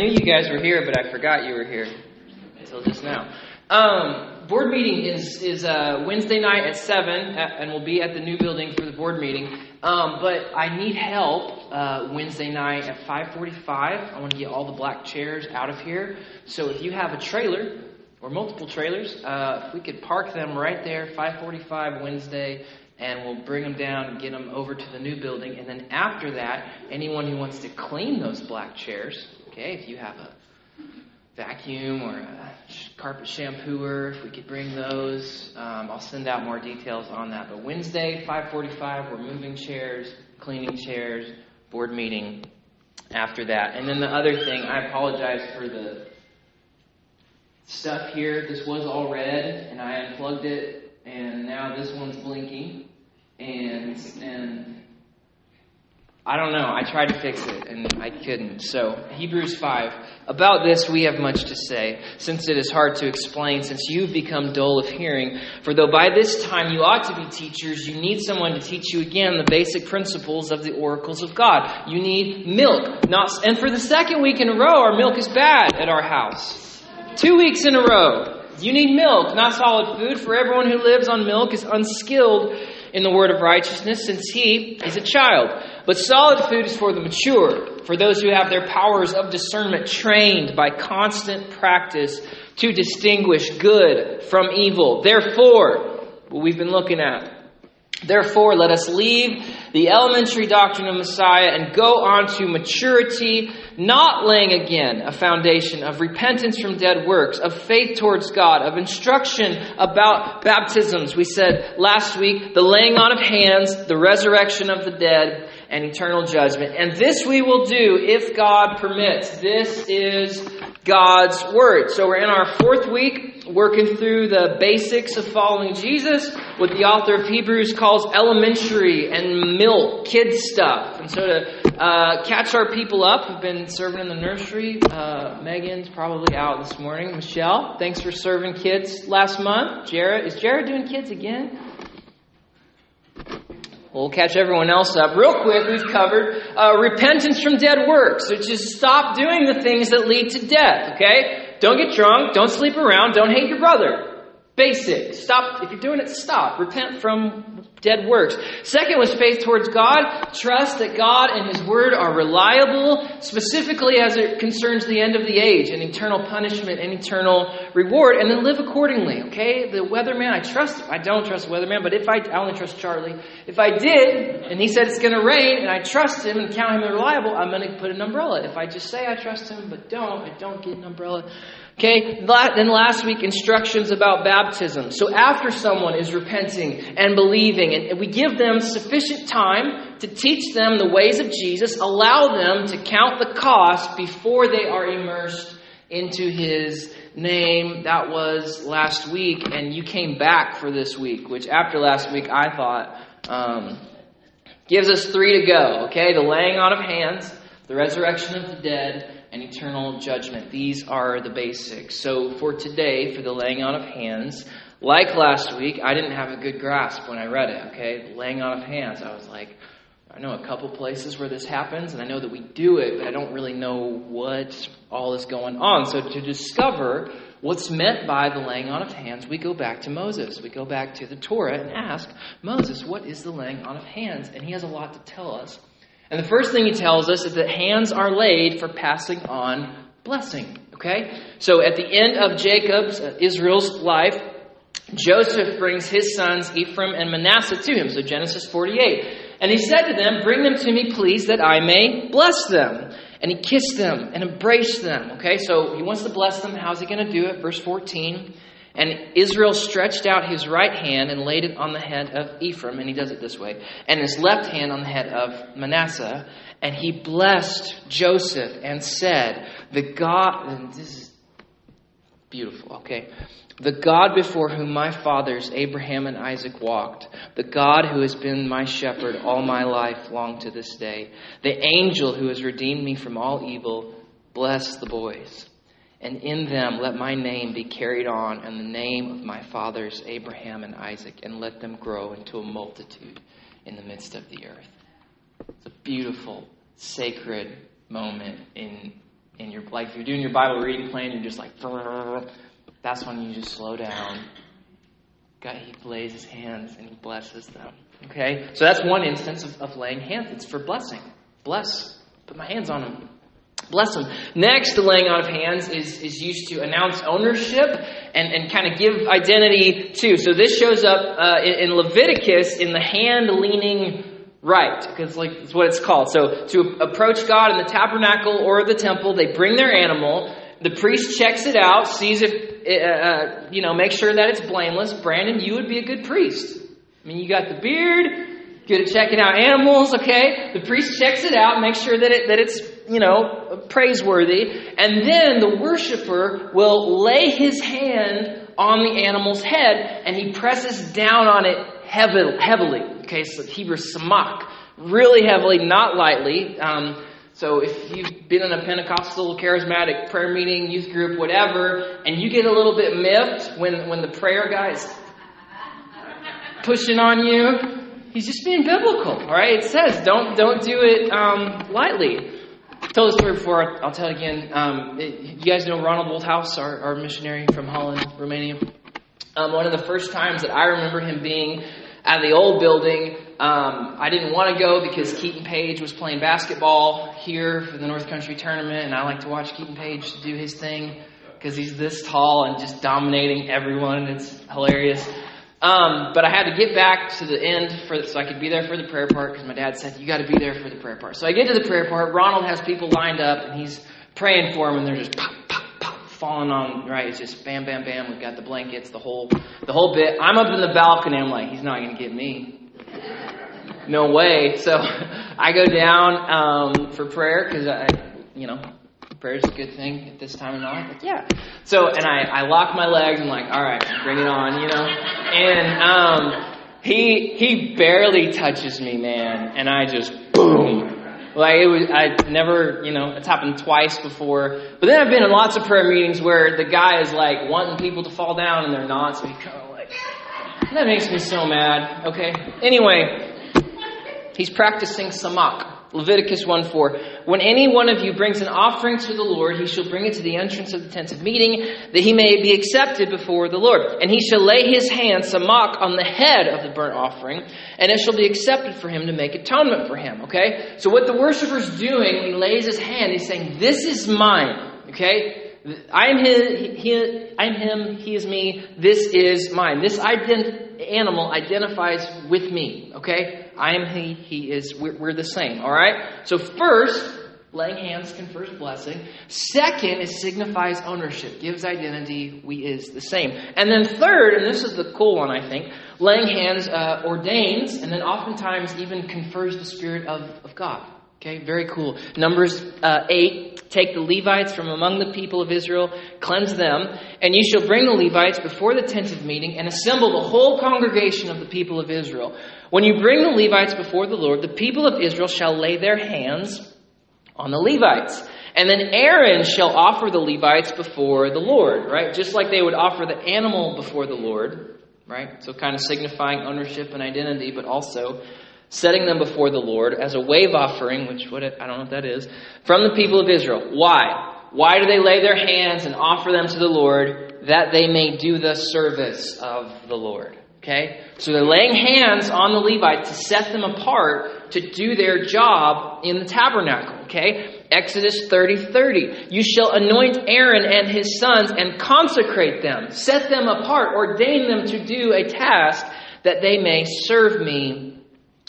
I knew you guys were here, but I forgot you were here until just now. Um, board meeting is is uh, Wednesday night at seven, at, and we'll be at the new building for the board meeting. Um, but I need help uh, Wednesday night at five forty-five. I want to get all the black chairs out of here. So if you have a trailer or multiple trailers, uh, if we could park them right there, five forty-five Wednesday, and we'll bring them down and get them over to the new building. And then after that, anyone who wants to clean those black chairs, okay, if you have a vacuum or a carpet shampooer, if we could bring those. Um, I'll send out more details on that. But Wednesday, 5:45, we're moving chairs, cleaning chairs, board meeting after that. And then the other thing, I apologize for the stuff here. This was all red, and I unplugged it, and now this one's blinking, and and I don't know. I tried to fix it and I couldn't. So, Hebrews 5. About this we have much to say, since it is hard to explain, since you've become dull of hearing. For though by this time you ought to be teachers, you need someone to teach you again the basic principles of the oracles of God. You need milk. Not, and for the second week in a row, our milk is bad at our house. Two weeks in a row. You need milk, not solid food, for everyone who lives on milk is unskilled in the word of righteousness, since he is a child. But solid food is for the mature, for those who have their powers of discernment trained by constant practice to distinguish good from evil. Therefore, what we've been looking at, Therefore, let us leave the elementary doctrine of Messiah and go on to maturity, not laying again a foundation of repentance from dead works, of faith towards God, of instruction about baptisms. We said last week the laying on of hands, the resurrection of the dead, and eternal judgment. And this we will do if God permits. This is God's Word. So we're in our fourth week working through the basics of following Jesus, what the author of Hebrews calls elementary and milk, kid stuff. And so to uh, catch our people up who've been serving in the nursery, uh, Megan's probably out this morning. Michelle, thanks for serving kids last month. Jared, is Jared doing kids again? We'll catch everyone else up. Real quick, we've covered uh, repentance from dead works, which is stop doing the things that lead to death, okay? Don't get drunk, don't sleep around, don't hate your brother. Basic. Stop. If you're doing it, stop. Repent from dead works. Second was faith towards God. Trust that God and His Word are reliable, specifically as it concerns the end of the age and eternal punishment and eternal reward, and then live accordingly. Okay? The weatherman, I trust, I don't trust the weatherman, but if I, I only trust Charlie. If I did, and he said it's going to rain, and I trust him and count him reliable, I'm going to put an umbrella. If I just say I trust him, but don't, I don't get an umbrella. Okay, then last week, instructions about baptism. So after someone is repenting and believing, and we give them sufficient time to teach them the ways of Jesus, allow them to count the cost before they are immersed into his name. That was last week, and you came back for this week, which after last week I thought um, gives us three to go. Okay, the laying on of hands, the resurrection of the dead, and eternal judgment. These are the basics. So for today, for the laying on of hands, like last week, I didn't have a good grasp when I read it, okay? Laying on of hands. I was like, I know a couple places where this happens, and I know that we do it, but I don't really know what all is going on. So to discover what's meant by the laying on of hands, we go back to Moses. We go back to the Torah and ask Moses, what is the laying on of hands? And he has a lot to tell us. And the first thing he tells us is that hands are laid for passing on blessing. Okay? So at the end of Jacob's, uh, Israel's life, Joseph brings his sons Ephraim and Manasseh to him. So Genesis 48. And he said to them, Bring them to me, please, that I may bless them. And he kissed them and embraced them. Okay, so he wants to bless them. How's he going to do it? Verse 14. And Israel stretched out his right hand and laid it on the head of Ephraim, and he does it this way, and his left hand on the head of Manasseh, and he blessed Joseph and said, The God, and this is beautiful, okay? The God before whom my fathers, Abraham and Isaac, walked, the God who has been my shepherd all my life long to this day, the angel who has redeemed me from all evil, bless the boys and in them let my name be carried on and the name of my fathers Abraham and Isaac, and let them grow into a multitude in the midst of the earth. It's a beautiful, sacred moment in and you're like, if you're doing your Bible reading plan, you're just like, that's when you just slow down. God, He lays His hands and He blesses them. Okay? So that's one instance of, of laying hands. It's for blessing. Bless. Put my hands on them. Bless them. Next, the laying on of hands is, is used to announce ownership and, and kind of give identity too. So this shows up uh, in, in Leviticus in the hand leaning right, because like it's what it's called. So to approach God in the tabernacle or the temple, they bring their animal. The priest checks it out, sees if uh, uh, you know, make sure that it's blameless. Brandon, you would be a good priest. I mean, you got the beard, good at checking out animals, okay? The priest checks it out, makes sure that it that it's, you know, praiseworthy, and then the worshiper will lay his hand on the animal's head and he presses down on it heavily. Okay, so Hebrew samak, really heavily, not lightly. Um, so if you've been in a Pentecostal, charismatic prayer meeting, youth group, whatever, and you get a little bit miffed when, when the prayer guy is pushing on you, he's just being biblical, all right? It says don't don't do it um, lightly. I've told this story before. I'll tell it again. Um, it, you guys know Ronald Wolthaus, our, our missionary from Holland, Romania. Um, one of the first times that I remember him being at the old building, um, I didn't want to go because Keaton Page was playing basketball here for the North Country tournament, and I like to watch Keaton Page do his thing because he's this tall and just dominating everyone. and It's hilarious. Um, but I had to get back to the end for so I could be there for the prayer part because my dad said you got to be there for the prayer part. So I get to the prayer part. Ronald has people lined up and he's praying for them, and they're just pop, pop, pop, falling on. Right, it's just bam, bam, bam. We've got the blankets, the whole, the whole bit. I'm up in the balcony. I'm like, he's not going to get me. No way. So I go down um, for prayer because I, you know, prayer is a good thing at this time of night. Like, yeah. So, and I, I lock my legs. I'm like, all right, bring it on, you know. And um, he he barely touches me, man, and I just boom. Like it was, I never, you know, it's happened twice before. But then I've been in lots of prayer meetings where the guy is like wanting people to fall down and they're not, so he kind of like that makes me so mad. Okay. Anyway, he's practicing samak. Leviticus 1 4. When any one of you brings an offering to the Lord, he shall bring it to the entrance of the tent of meeting, that he may be accepted before the Lord. And he shall lay his hand, samak, on the head of the burnt offering, and it shall be accepted for him to make atonement for him. Okay? So what the worshiper's doing when he lays his hand, he's saying, This is mine. Okay? I'm his, he, I'm him, he is me, this is mine. This ident- animal identifies with me, okay? I am he, he is, we're, we're the same, all right? So, first, laying hands confers blessing. Second, it signifies ownership, gives identity, we is the same. And then third, and this is the cool one, I think, laying hands uh, ordains and then oftentimes even confers the Spirit of, of God. Okay, very cool. Numbers uh, 8 Take the Levites from among the people of Israel, cleanse them, and you shall bring the Levites before the tent of meeting and assemble the whole congregation of the people of Israel. When you bring the Levites before the Lord, the people of Israel shall lay their hands on the Levites. And then Aaron shall offer the Levites before the Lord, right? Just like they would offer the animal before the Lord, right? So kind of signifying ownership and identity, but also setting them before the Lord as a wave offering, which what I don't know what that is, from the people of Israel. Why? Why do they lay their hands and offer them to the Lord? That they may do the service of the Lord. Okay? So they're laying hands on the Levites to set them apart to do their job in the tabernacle. Okay? Exodus 30 30. You shall anoint Aaron and his sons and consecrate them, set them apart, ordain them to do a task that they may serve me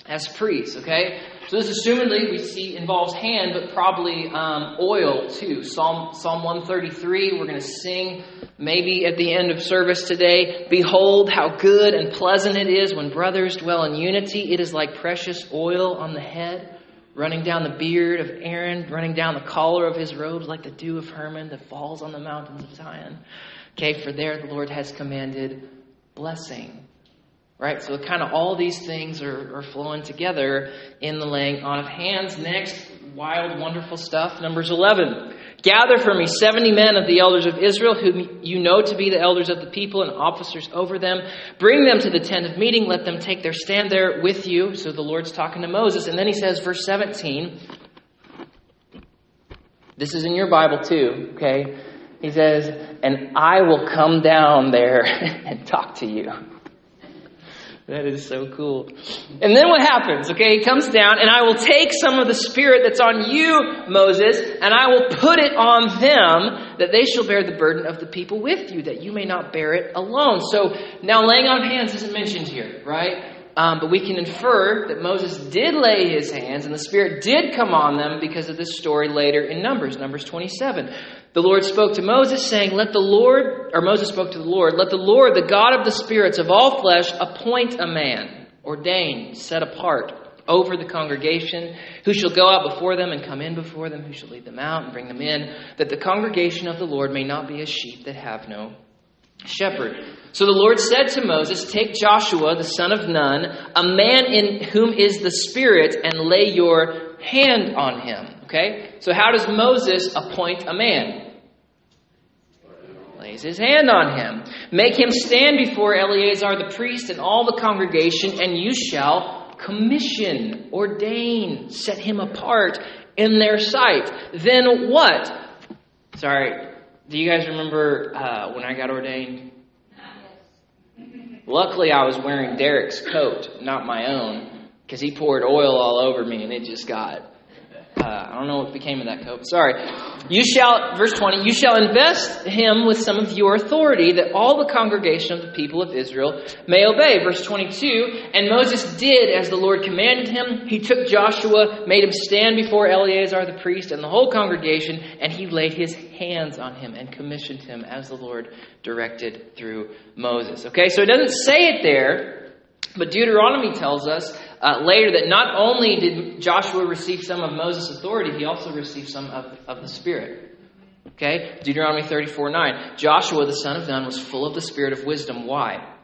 as priests. Okay? So this assumedly we see involves hand, but probably um, oil too. Psalm Psalm 133. We're going to sing maybe at the end of service today. Behold how good and pleasant it is when brothers dwell in unity. It is like precious oil on the head, running down the beard of Aaron, running down the collar of his robes like the dew of Hermon that falls on the mountains of Zion. Okay, for there the Lord has commanded blessing Right? So kind of all these things are, are flowing together in the laying on of hands. Next, wild, wonderful stuff. Numbers 11. Gather for me 70 men of the elders of Israel, whom you know to be the elders of the people and officers over them. Bring them to the tent of meeting. Let them take their stand there with you. So the Lord's talking to Moses. And then he says, verse 17, This is in your Bible too, okay? He says, and I will come down there and talk to you. That is so cool. And then what happens? Okay, he comes down, and I will take some of the spirit that's on you, Moses, and I will put it on them, that they shall bear the burden of the people with you, that you may not bear it alone. So now laying on hands isn't mentioned here, right? Um, but we can infer that Moses did lay his hands and the Spirit did come on them because of this story later in Numbers, Numbers 27. The Lord spoke to Moses, saying, Let the Lord, or Moses spoke to the Lord, let the Lord, the God of the spirits of all flesh, appoint a man, ordained, set apart, over the congregation, who shall go out before them and come in before them, who shall lead them out and bring them in, that the congregation of the Lord may not be as sheep that have no shepherd. So the Lord said to Moses, Take Joshua, the son of Nun, a man in whom is the Spirit, and lay your hand on him. Okay? So how does Moses appoint a man? Lays his hand on him. Make him stand before Eleazar the priest and all the congregation, and you shall commission, ordain, set him apart in their sight. Then what? Sorry, do you guys remember uh, when I got ordained? Luckily, I was wearing Derek's coat, not my own, because he poured oil all over me and it just got uh, I don't know what became of that coat. Sorry. You shall, verse 20, you shall invest him with some of your authority that all the congregation of the people of Israel may obey. Verse 22, and Moses did as the Lord commanded him. He took Joshua, made him stand before Eleazar the priest and the whole congregation, and he laid his hands on him and commissioned him as the Lord directed through Moses. Okay, so it doesn't say it there, but Deuteronomy tells us uh, later that not only did Joshua receive some of Moses' authority, he also received some of, of the Spirit. Okay? Deuteronomy 34 9. Joshua, the son of Nun, was full of the spirit of wisdom. Why?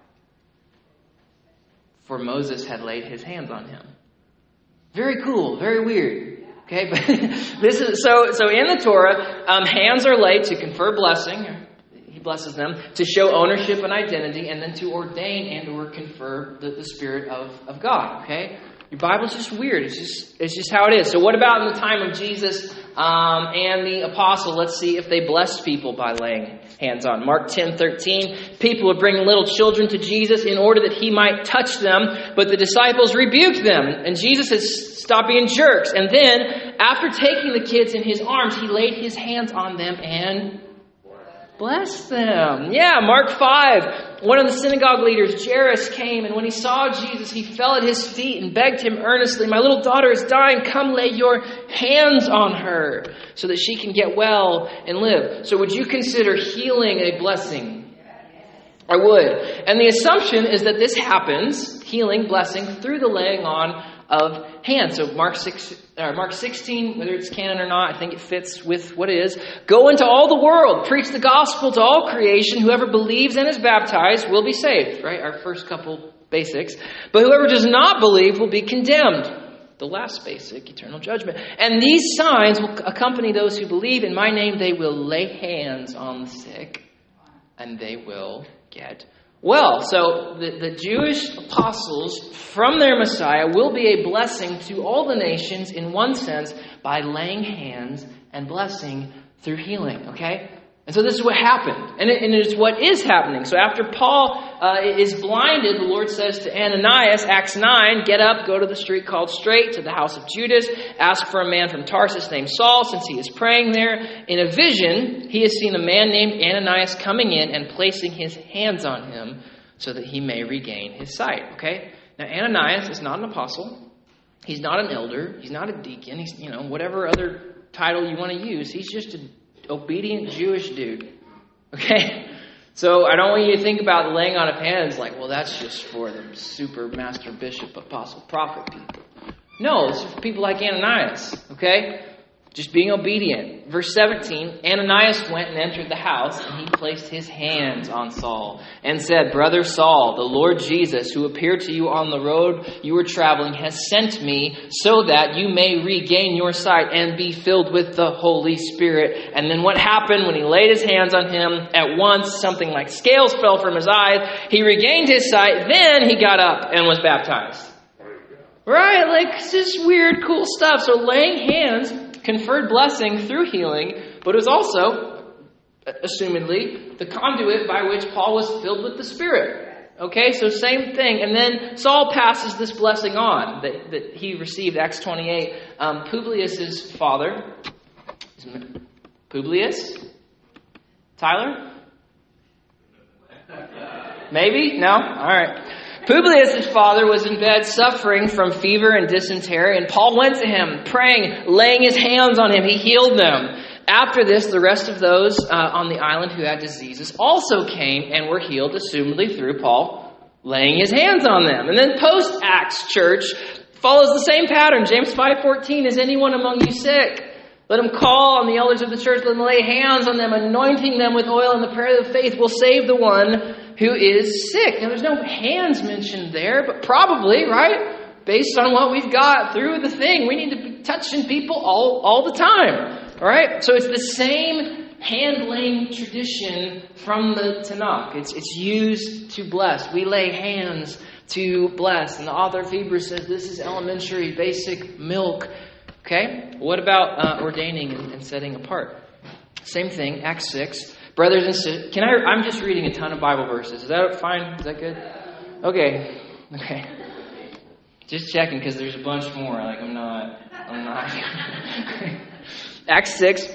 For Moses had laid his hands on him. Very cool, very weird. Okay, but this is so. So in the Torah, um, hands are laid to confer blessing, blesses them to show ownership and identity and then to ordain and or confer the, the spirit of, of god okay? Your bible's just weird. It's just it's just how it is. So what about in the time of jesus um, and the apostle? Let's see if they blessed people by laying hands on. Mark 10 13 people would bring little children to jesus in order that he might touch them but the disciples rebuked them. And jesus says stop being jerks. And then after taking the kids in his arms he laid his hands on them and Bless them. Yeah, Mark 5. One of the synagogue leaders, Jairus, came, and when he saw Jesus, he fell at his feet and begged him earnestly, My little daughter is dying. Come lay your hands on her so that she can get well and live. So, would you consider healing a blessing? I would. And the assumption is that this happens, healing, blessing, through the laying on of hands. So Mark six, or Mark 16, whether it's canon or not, I think it fits with what it is. Go into all the world, preach the gospel to all creation. Whoever believes and is baptized will be saved. Right? Our first couple basics. But whoever does not believe will be condemned. The last basic, eternal judgment. And these signs will accompany those who believe. In my name, they will lay hands on the sick, and they will get well, so the, the Jewish apostles from their Messiah will be a blessing to all the nations in one sense by laying hands and blessing through healing, okay? And so this is what happened. And it, and it is what is happening. So after Paul uh, is blinded, the Lord says to Ananias, Acts 9, get up, go to the street called Straight, to the house of Judas, ask for a man from Tarsus named Saul, since he is praying there. In a vision, he has seen a man named Ananias coming in and placing his hands on him so that he may regain his sight. Okay? Now, Ananias is not an apostle. He's not an elder. He's not a deacon. He's, you know, whatever other title you want to use. He's just a obedient Jewish dude. Okay? So I don't want you to think about laying on of hands like, well, that's just for the super master bishop, apostle, prophet people. No, it's for people like Ananias. Okay? Just being obedient. Verse 17 Ananias went and entered the house, and he placed his hands on Saul and said, Brother Saul, the Lord Jesus, who appeared to you on the road you were traveling, has sent me so that you may regain your sight and be filled with the Holy Spirit. And then what happened when he laid his hands on him? At once, something like scales fell from his eyes. He regained his sight. Then he got up and was baptized. Right? Like, this is weird, cool stuff. So laying hands conferred blessing through healing, but it was also, assumedly, the conduit by which Paul was filled with the Spirit. Okay, so same thing. And then Saul passes this blessing on that, that he received, Acts 28. Um, Publius' father, Publius? Tyler? Maybe? No? All right. Publius' father was in bed suffering from fever and dysentery, and Paul went to him, praying, laying his hands on him. He healed them. After this, the rest of those uh, on the island who had diseases also came and were healed, assumedly through Paul laying his hands on them. And then post Acts church follows the same pattern. James 5:14 is anyone among you sick? Let him call on the elders of the church, let him lay hands on them, anointing them with oil, and the prayer of faith will save the one who is sick. Now, there's no hands mentioned there, but probably, right? Based on what we've got through the thing, we need to be touching people all, all the time. All right? So it's the same handling tradition from the Tanakh. It's, it's used to bless. We lay hands to bless. And the author of Hebrews says this is elementary, basic milk. Okay? What about uh, ordaining and, and setting apart? Same thing, Acts 6. Brothers and sisters, can I? I'm just reading a ton of Bible verses. Is that fine? Is that good? Okay. Okay. Just checking because there's a bunch more. Like I'm not. I'm not. Acts six.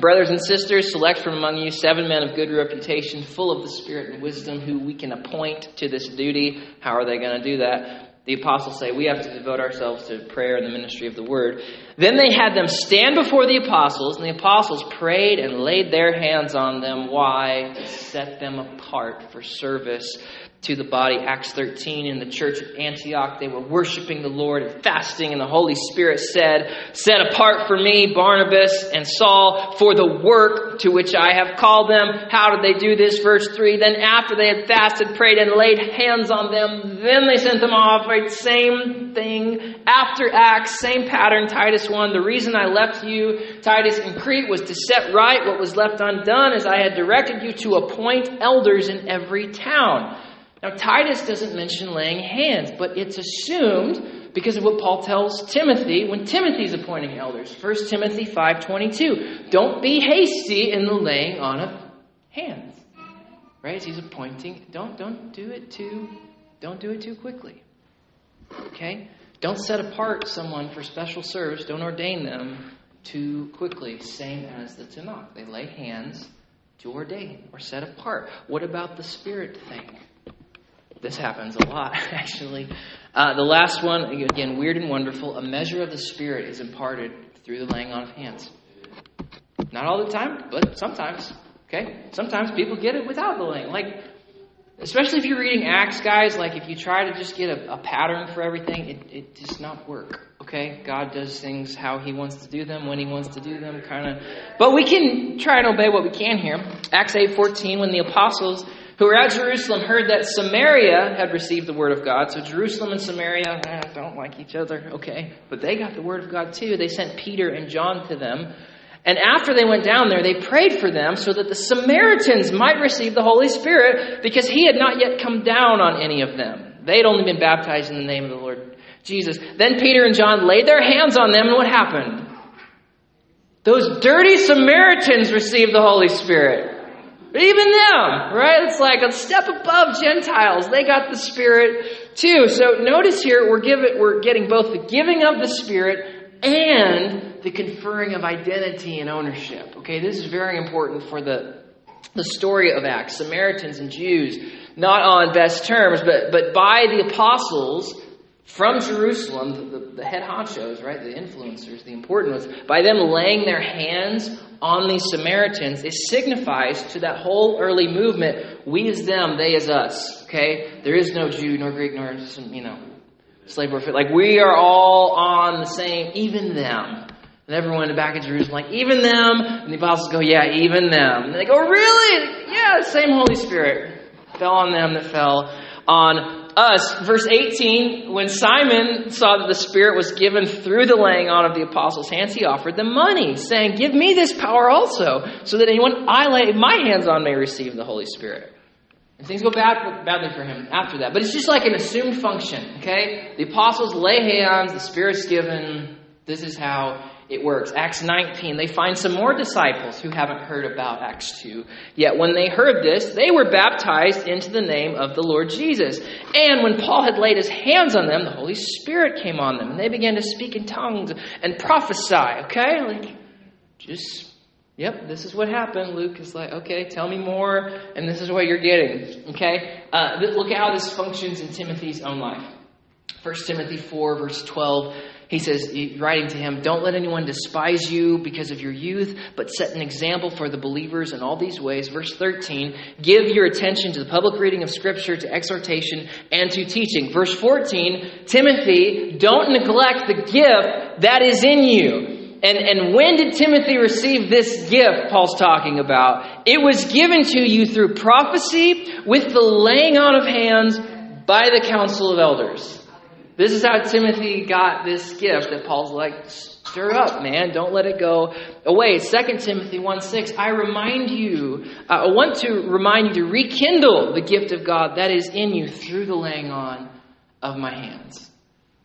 Brothers and sisters, select from among you seven men of good reputation, full of the Spirit and wisdom, who we can appoint to this duty. How are they going to do that? The apostles say we have to devote ourselves to prayer and the ministry of the word. Then they had them stand before the apostles, and the apostles prayed and laid their hands on them. Why? To set them apart for service to the body. Acts 13, in the church of Antioch, they were worshiping the Lord and fasting, and the Holy Spirit said, Set apart for me Barnabas and Saul for the work to which I have called them. How did they do this? Verse 3 Then after they had fasted, prayed, and laid hands on them, then they sent them off. Right? Same thing. After Acts, same pattern, Titus 1. The reason I left you, Titus, in Crete was to set right what was left undone, as I had directed you to appoint elders in every town. Now, Titus doesn't mention laying hands, but it's assumed because of what Paul tells Timothy when Timothy's appointing elders. 1 Timothy 5.22, don't be hasty in the laying on of hands. Right? He's appointing, don't, don't do it too, don't do it too quickly. Okay? Don't set apart someone for special service. Don't ordain them too quickly. Same as the Tanakh. They lay hands to ordain or set apart. What about the Spirit thing? This happens a lot, actually. Uh, the last one, again, weird and wonderful. A measure of the Spirit is imparted through the laying on of hands. Not all the time, but sometimes. Okay? Sometimes people get it without the laying. Like, especially if you're reading Acts, guys, like if you try to just get a, a pattern for everything, it, it does not work. Okay? God does things how He wants to do them, when He wants to do them, kind of. But we can try and obey what we can here. Acts 8.14, when the apostles who were at Jerusalem heard that Samaria had received the word of God. So Jerusalem and Samaria eh, don't like each other, okay? But they got the word of God too. They sent Peter and John to them. And after they went down there, they prayed for them so that the Samaritans might receive the Holy Spirit because he had not yet come down on any of them. They had only been baptized in the name of the Lord Jesus. Then Peter and John laid their hands on them, and what happened? Those dirty Samaritans received the Holy Spirit. Even them, right? It's like a step above Gentiles. They got the Spirit too. So notice here we're giving, we're getting both the giving of the Spirit and the conferring of identity and ownership. Okay, this is very important for the the story of Acts. Samaritans and Jews, not on best terms, but but by the apostles from Jerusalem, the, the, head honchos, right, the influencers, the important ones, by them laying their hands on these Samaritans, it signifies to that whole early movement, we as them, they as us. Okay? There is no Jew, nor Greek, nor, you know, slave or fit. Like, we are all on the same, even them. And everyone in back of Jerusalem, like, even them. And the apostles go, yeah, even them. And they go, oh, really? Yeah, same Holy Spirit fell on them that fell on us, verse 18, when Simon saw that the Spirit was given through the laying on of the apostles' hands, he offered them money, saying, Give me this power also, so that anyone I lay my hands on may receive the Holy Spirit. And things go bad, badly for him after that. But it's just like an assumed function, okay? The apostles lay hands, the Spirit's given. This is how it works. Acts 19, they find some more disciples who haven't heard about Acts 2. Yet when they heard this, they were baptized into the name of the Lord Jesus. And when Paul had laid his hands on them, the Holy Spirit came on them, and they began to speak in tongues and prophesy. Okay? Like, just, yep, this is what happened. Luke is like, okay, tell me more, and this is what you're getting. Okay? Uh, look at how this functions in Timothy's own life. 1 Timothy 4, verse 12 he says, writing to him, Don't let anyone despise you because of your youth, but set an example for the believers in all these ways. Verse 13, give your attention to the public reading of Scripture, to exhortation, and to teaching. Verse 14, Timothy, don't neglect the gift that is in you. And, and when did Timothy receive this gift Paul's talking about? It was given to you through prophecy with the laying on of hands by the council of elders. This is how Timothy got this gift that Paul's like, stir up, man. Don't let it go away. 2 Timothy 1 6, I remind you, uh, I want to remind you to rekindle the gift of God that is in you through the laying on of my hands.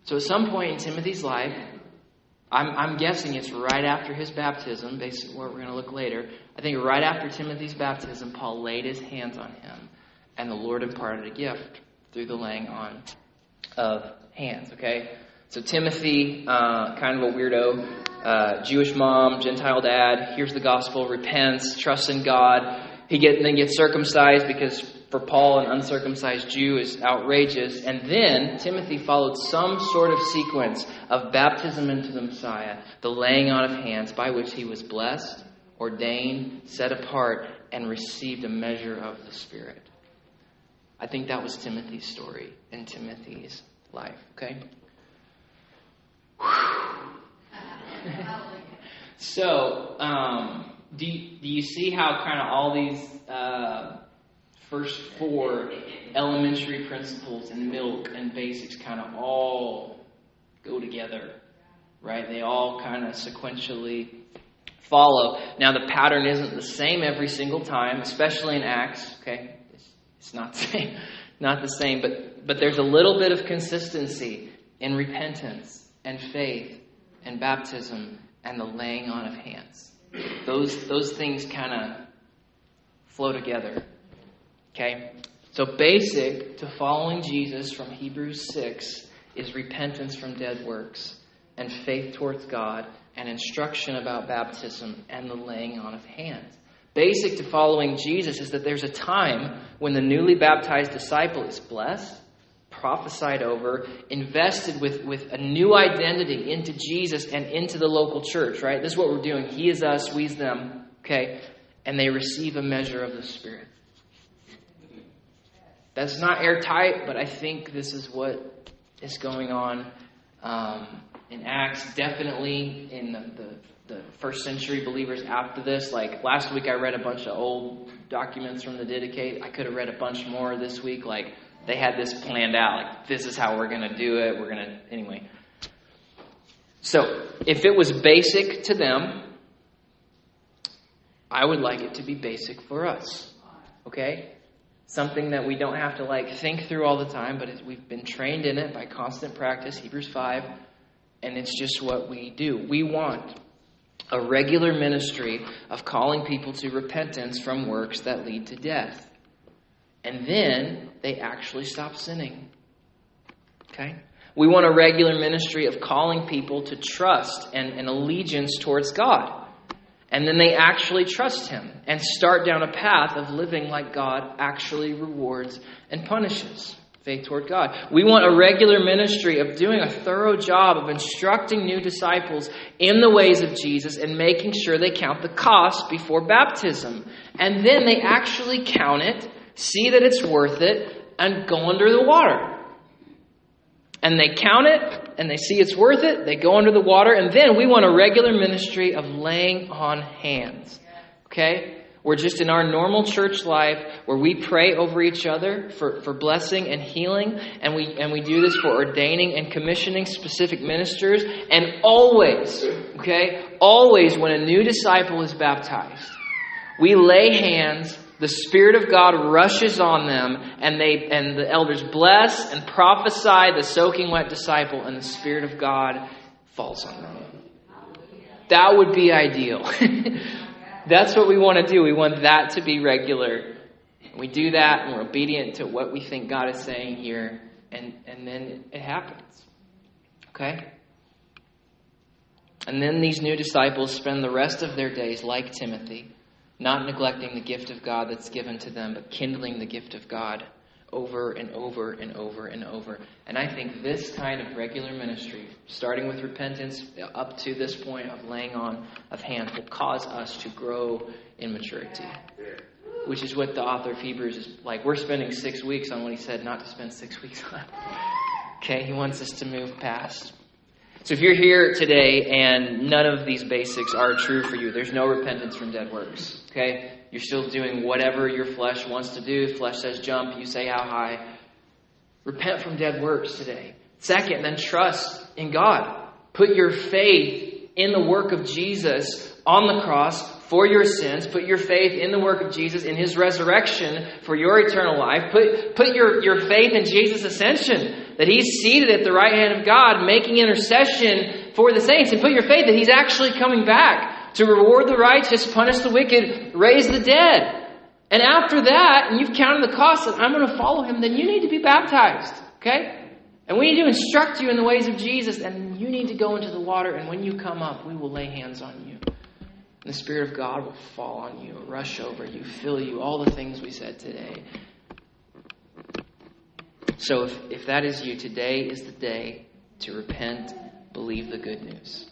So at some point in Timothy's life, I'm, I'm guessing it's right after his baptism, based on where we're going to look later. I think right after Timothy's baptism, Paul laid his hands on him, and the Lord imparted a gift through the laying on of hands, okay? So Timothy, uh, kind of a weirdo, uh, Jewish mom, Gentile dad, hears the gospel, repents, trusts in God. He get, then gets circumcised because for Paul, an uncircumcised Jew is outrageous. And then Timothy followed some sort of sequence of baptism into the Messiah, the laying on of hands by which he was blessed, ordained, set apart, and received a measure of the Spirit. I think that was Timothy's story and Timothy's life, okay? so, um, do, you, do you see how kind of all these uh, first four elementary principles and milk and basics kind of all go together, right? They all kind of sequentially follow. Now, the pattern isn't the same every single time, especially in Acts, okay? It's, it's not the same not the same, but, but there's a little bit of consistency in repentance and faith and baptism and the laying on of hands. Those, those things kind of flow together. Okay? So, basic to following Jesus from Hebrews 6 is repentance from dead works and faith towards God and instruction about baptism and the laying on of hands. Basic to following Jesus is that there's a time when the newly baptized disciple is blessed, prophesied over, invested with, with a new identity into Jesus and into the local church, right? This is what we're doing. He is us, we's them, okay? And they receive a measure of the Spirit. That's not airtight, but I think this is what is going on um, in Acts, definitely in the, the the first century believers after this. Like last week, I read a bunch of old documents from the Didache. I could have read a bunch more this week. Like they had this planned out. Like this is how we're going to do it. We're going to anyway. So if it was basic to them, I would like it to be basic for us. Okay? Something that we don't have to like think through all the time, but we've been trained in it by constant practice, Hebrews 5, and it's just what we do. We want a regular ministry of calling people to repentance from works that lead to death. And then they actually stop sinning. Okay? We want a regular ministry of calling people to trust and, and allegiance towards God. And then they actually trust Him and start down a path of living like God actually rewards and punishes faith toward God. We want a regular ministry of doing a thorough job of instructing new disciples in the ways of Jesus and making sure they count the cost before baptism. And then they actually count it, see that it's worth it, and go under the water. And they count it and they see it's worth it, they go under the water, and then we want a regular ministry of laying on hands. Okay? We're just in our normal church life where we pray over each other for, for blessing and healing, and we, and we do this for ordaining and commissioning specific ministers. And always, okay, always when a new disciple is baptized, we lay hands, the Spirit of God rushes on them, and, they, and the elders bless and prophesy the soaking wet disciple, and the Spirit of God falls on them. That would be ideal. That's what we want to do. We want that to be regular. We do that and we're obedient to what we think God is saying here, and, and then it happens. Okay? And then these new disciples spend the rest of their days like Timothy, not neglecting the gift of God that's given to them, but kindling the gift of God over and over and over and over. And I think this kind of regular ministry, starting with repentance up to this point of laying on of hands, will cause us to grow in maturity. Which is what the author of Hebrews is like. We're spending six weeks on what he said not to spend six weeks on. Okay, he wants us to move past. So if you're here today and none of these basics are true for you, there's no repentance from dead works. Okay? You're still doing whatever your flesh wants to do. Flesh says jump, you say how high. Repent from dead works today. Second, then trust in God. Put your faith in the work of Jesus on the cross for your sins. Put your faith in the work of Jesus, in his resurrection for your eternal life. Put, put your, your faith in Jesus' ascension that he's seated at the right hand of God, making intercession for the saints, and put your faith that he's actually coming back to reward the righteous, punish the wicked, raise the dead. And after that, and you've counted the cost that I'm going to follow him, then you need to be baptized. Okay? And we need to instruct you in the ways of Jesus, and you need to go into the water, and when you come up, we will lay hands on you. And the Spirit of God will fall on you, rush over you, fill you, all the things we said today. So if, if that is you, today is the day to repent, believe the good news.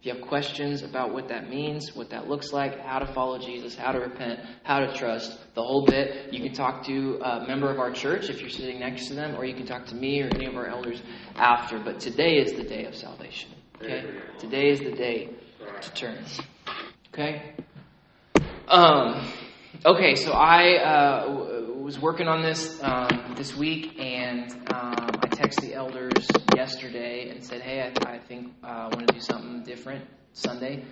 If you have questions about what that means, what that looks like, how to follow Jesus, how to repent, how to trust, the whole bit, you can talk to a member of our church if you're sitting next to them, or you can talk to me or any of our elders after. But today is the day of salvation. Okay? Today is the day to turn. Okay? Um, okay, so I uh, was working on this um, this week, and um, I texted the elders yesterday and said, "Hey, I, I think uh, I want to do something different Sunday."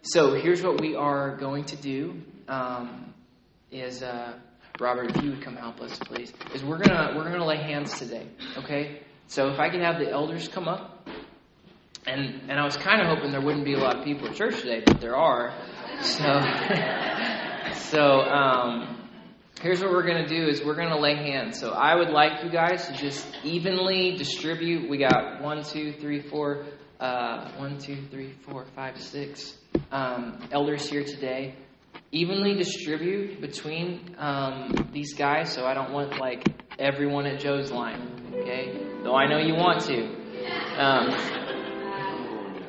So here's what we are going to do: um, is uh, Robert, if you would come help us, please, is we're gonna we're gonna lay hands today. Okay, so if I can have the elders come up, and and I was kind of hoping there wouldn't be a lot of people at church today, but there are. So so. Um, here's what we're going to do is we're going to lay hands. So i would like you guys to just evenly distribute. We got one two three four uh, one two three four five six um, elders here today. Evenly distribute between um, these guys so i don't want like everyone at joe's line okay? Though i know you want to. Um,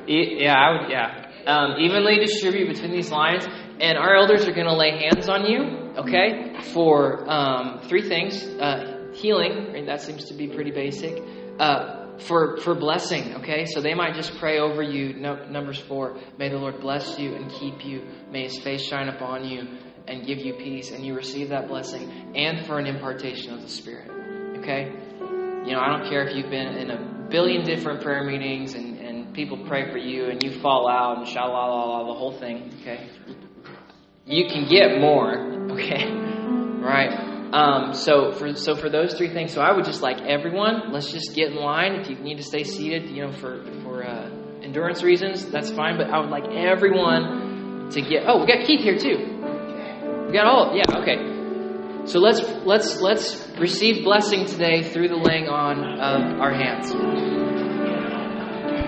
yeah i would yeah. Um, evenly distribute between these lines and our elders are going to lay hands on you, okay, for um, three things uh, healing, right, that seems to be pretty basic. Uh, for, for blessing, okay? So they might just pray over you. No, numbers four, may the Lord bless you and keep you. May his face shine upon you and give you peace, and you receive that blessing. And for an impartation of the Spirit, okay? You know, I don't care if you've been in a billion different prayer meetings and, and people pray for you and you fall out and sha la la la, the whole thing, okay? you can get more. Okay, right? Um, so for so for those three things, so I would just like everyone. Let's just get in line. If you need to stay seated, you know, for for uh, endurance reasons, that's fine. But I would like everyone to get. Oh, we got Keith here too. We got all. Yeah. Okay. So let's let's let's receive blessing today through the laying on of our hands.